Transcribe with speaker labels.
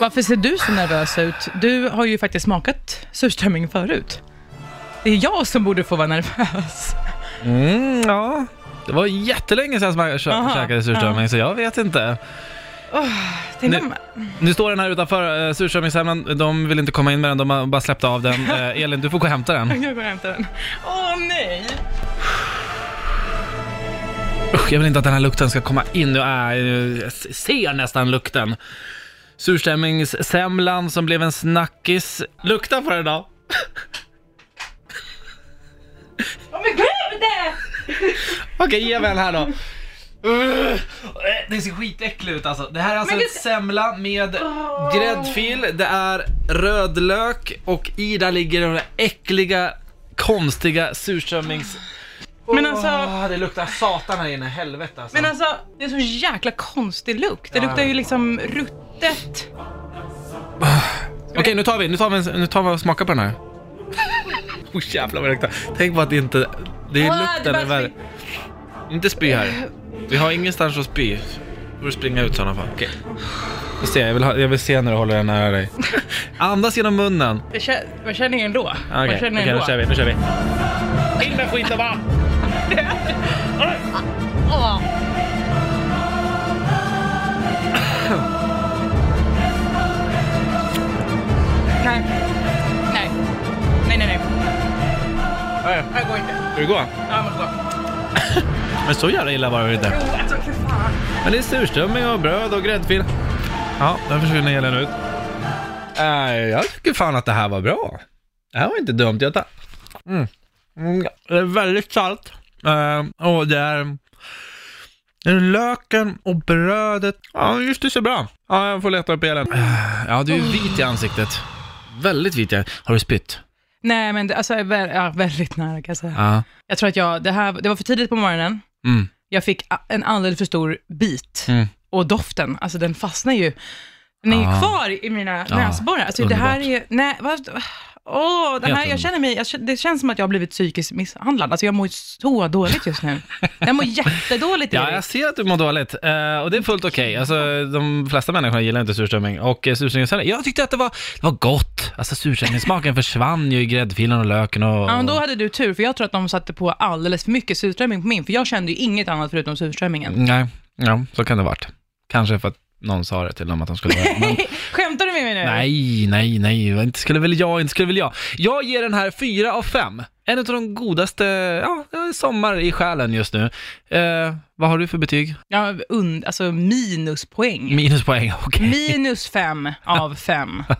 Speaker 1: Varför ser du så nervös ut? Du har ju faktiskt smakat surströmming förut. Det är jag som borde få vara nervös.
Speaker 2: Mm, ja. Det var jättelänge sedan jag kö-
Speaker 1: Aha,
Speaker 2: käkade surströmming, så jag vet inte.
Speaker 1: Tänk
Speaker 2: Nu-
Speaker 1: om...
Speaker 2: Nu står den här utanför, uh, surströmmingshemman, de vill inte komma in med den, de har bara släppt av den. Eh, Elin, du får gå och hämta den.
Speaker 1: Jag går och hämtar den. Åh nej!
Speaker 2: Usch, jag vill inte att den här lukten ska komma in. Jag ser nästan lukten. Surströmmingssemlan som blev en snackis. Lukta på den då.
Speaker 1: Åh men gud! det!
Speaker 2: Okej, ge mig den här då. Uh, Det ser skitäckligt ut alltså. Det här är alltså
Speaker 1: Men
Speaker 2: en
Speaker 1: det-
Speaker 2: semla med gräddfil, det är rödlök och i där ligger de där äckliga, konstiga surströmmings...
Speaker 1: Men alltså-
Speaker 2: Åh, det luktar satan här inne, helvete alltså.
Speaker 1: Men alltså, det är så jäkla konstig lukt. Det luktar ju liksom ruttet.
Speaker 2: Okej, nu tar vi, nu tar vi, en- nu tar vi och smakar på den här. oh, jävlar vad det luktar. Tänk på att det inte, det är
Speaker 1: Ah,
Speaker 2: lukten
Speaker 1: det
Speaker 2: är värre. Inte spy här. Vi har ingenstans att spy. Då får du springa ut i sådana fall. Okej. Får se, jag vill, ha, jag vill se när du håller den nära dig. Andas genom munnen.
Speaker 1: Jag känner, jag känner ingen då.
Speaker 2: Okej,
Speaker 1: jag
Speaker 2: okej,
Speaker 1: känner
Speaker 2: nu
Speaker 1: ingen
Speaker 2: kör vi, nu kör vi. In med skiten bara!
Speaker 1: Åh. Det här går inte.
Speaker 2: Ska du gå?
Speaker 1: Ja, men gå.
Speaker 2: Men så jävla illa var det inte.
Speaker 1: Jo, alltså för fan.
Speaker 2: Men det är surströmming och bröd och gräddfil. Ja, där försvinner Elin ut. Äh, jag tycker fan att det här var bra. Det här var inte dumt. Jag tar... mm. Mm, det är väldigt salt. Eh, och det är... det är Löken och brödet. Ja, just det, så bra. Ja, jag får leta upp Elin. Eh, Ja, du är vit i ansiktet. Väldigt vit. ja. Har du spytt?
Speaker 1: Nej, men det, alltså, vä- ja, väldigt nära kan jag säga.
Speaker 2: Ja.
Speaker 1: Jag tror att jag, det här, det var för tidigt på morgonen.
Speaker 2: Mm.
Speaker 1: Jag fick en alldeles för stor bit.
Speaker 2: Mm.
Speaker 1: Och doften, alltså den fastnar ju. Den är ju
Speaker 2: Ah.
Speaker 1: kvar i mina näsborrar. Alltså det här är, nej, vad, åh, den här, jag känner mig, jag, det känns som att jag har blivit psykiskt misshandlad. Alltså jag mår så dåligt just nu. Jag mår jättedåligt
Speaker 2: Ja,
Speaker 1: Erik.
Speaker 2: jag ser att du mår dåligt. Eh, och det är fullt okej. Alltså, de flesta människor gillar inte surströmming. Och uh, surströmmingssallad, jag tyckte att det var, det var gott. Alltså surströmmingssmaken försvann ju i gräddfilen och löken och...
Speaker 1: Ja, men då hade du tur, för jag tror att de satte på alldeles för mycket surströmming på min, för jag kände ju inget annat förutom surströmmingen.
Speaker 2: Nej, ja, så kan det ha varit. Kanske för att någon sa det till dem att de skulle vara men,
Speaker 1: Skämtar du med mig nu?
Speaker 2: Nej, nej, nej, inte skulle väl jag, inte skulle väl jag. Jag ger den här fyra av fem. En av de godaste, ja, sommar i själen just nu. Eh, vad har du för betyg?
Speaker 1: Ja, und, alltså minuspoäng.
Speaker 2: Minuspoäng, okej.
Speaker 1: Minus fem av fem.